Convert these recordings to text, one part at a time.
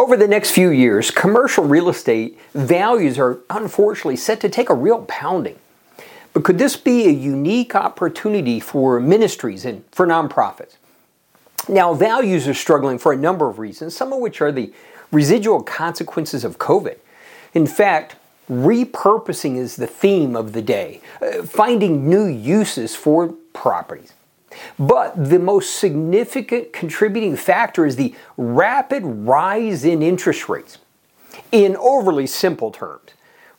Over the next few years, commercial real estate values are unfortunately set to take a real pounding. But could this be a unique opportunity for ministries and for nonprofits? Now, values are struggling for a number of reasons, some of which are the residual consequences of COVID. In fact, repurposing is the theme of the day, uh, finding new uses for properties. But the most significant contributing factor is the rapid rise in interest rates. In overly simple terms,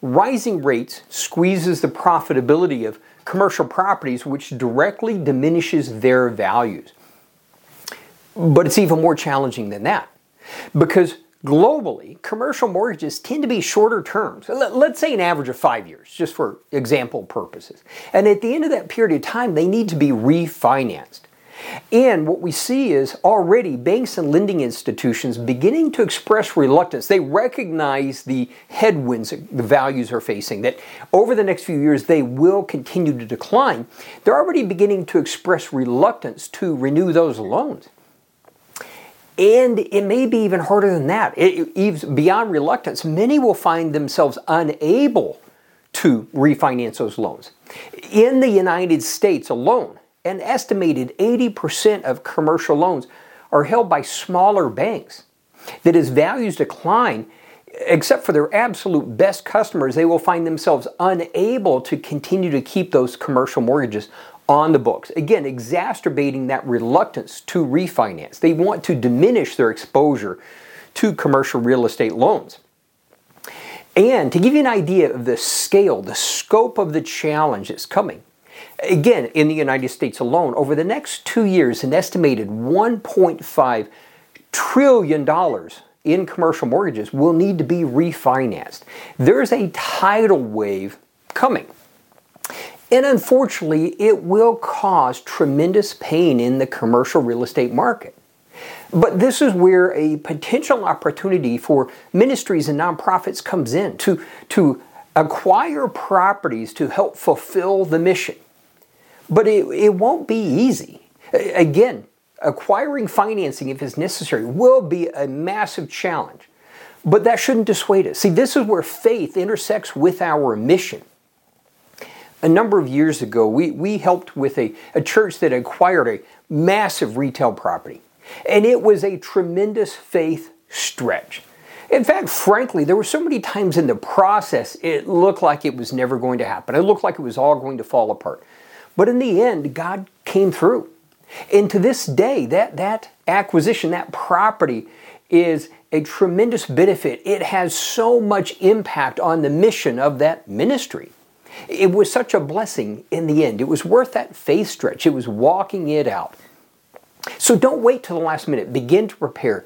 rising rates squeezes the profitability of commercial properties, which directly diminishes their values. But it's even more challenging than that because globally, commercial mortgages tend to be shorter terms. Let's say an average of five years, just for example purposes. And at the end of that period of time, they need to be refinanced. And what we see is already banks and lending institutions beginning to express reluctance. They recognize the headwinds the values are facing, that over the next few years they will continue to decline. They're already beginning to express reluctance to renew those loans. And it may be even harder than that. It, it, beyond reluctance, many will find themselves unable to refinance those loans. In the United States alone, an estimated 80% of commercial loans are held by smaller banks. That as values decline, except for their absolute best customers, they will find themselves unable to continue to keep those commercial mortgages on the books. Again, exacerbating that reluctance to refinance. They want to diminish their exposure to commercial real estate loans. And to give you an idea of the scale, the scope of the challenge that's coming, again, in the United States alone, over the next two years, an estimated $1.5 trillion in commercial mortgages will need to be refinanced. There's a tidal wave coming. And unfortunately, it will cause tremendous pain in the commercial real estate market. But this is where a potential opportunity for ministries and nonprofits comes in to, to acquire properties to help fulfill the mission. But it, it won't be easy. Again, acquiring financing, if it's necessary, will be a massive challenge. But that shouldn't dissuade us. See, this is where faith intersects with our mission a number of years ago, we, we helped with a, a church that acquired a massive retail property. And it was a tremendous faith stretch. In fact, frankly, there were so many times in the process it looked like it was never going to happen. It looked like it was all going to fall apart. But in the end, God came through. And to this day, that, that acquisition, that property, is a tremendous benefit. It has so much impact on the mission of that ministry. It was such a blessing in the end. It was worth that faith stretch. It was walking it out. So don't wait till the last minute. Begin to prepare.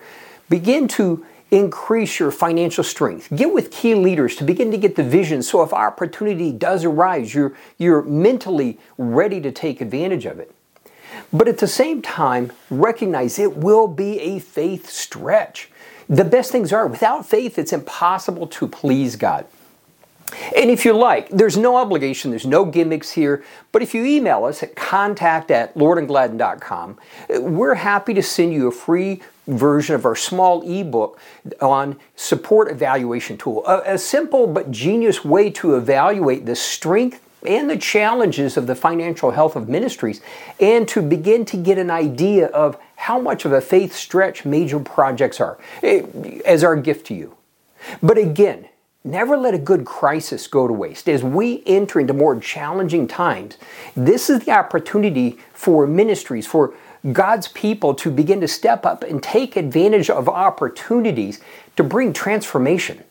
Begin to increase your financial strength. Get with key leaders to begin to get the vision so if opportunity does arise, you're, you're mentally ready to take advantage of it. But at the same time, recognize it will be a faith stretch. The best things are without faith, it's impossible to please God. And if you like, there's no obligation, there's no gimmicks here, but if you email us at contact at lordandgladden.com, we're happy to send you a free version of our small ebook on support evaluation tool. A, a simple but genius way to evaluate the strength and the challenges of the financial health of ministries and to begin to get an idea of how much of a faith stretch major projects are eh, as our gift to you. But again, Never let a good crisis go to waste. As we enter into more challenging times, this is the opportunity for ministries, for God's people to begin to step up and take advantage of opportunities to bring transformation.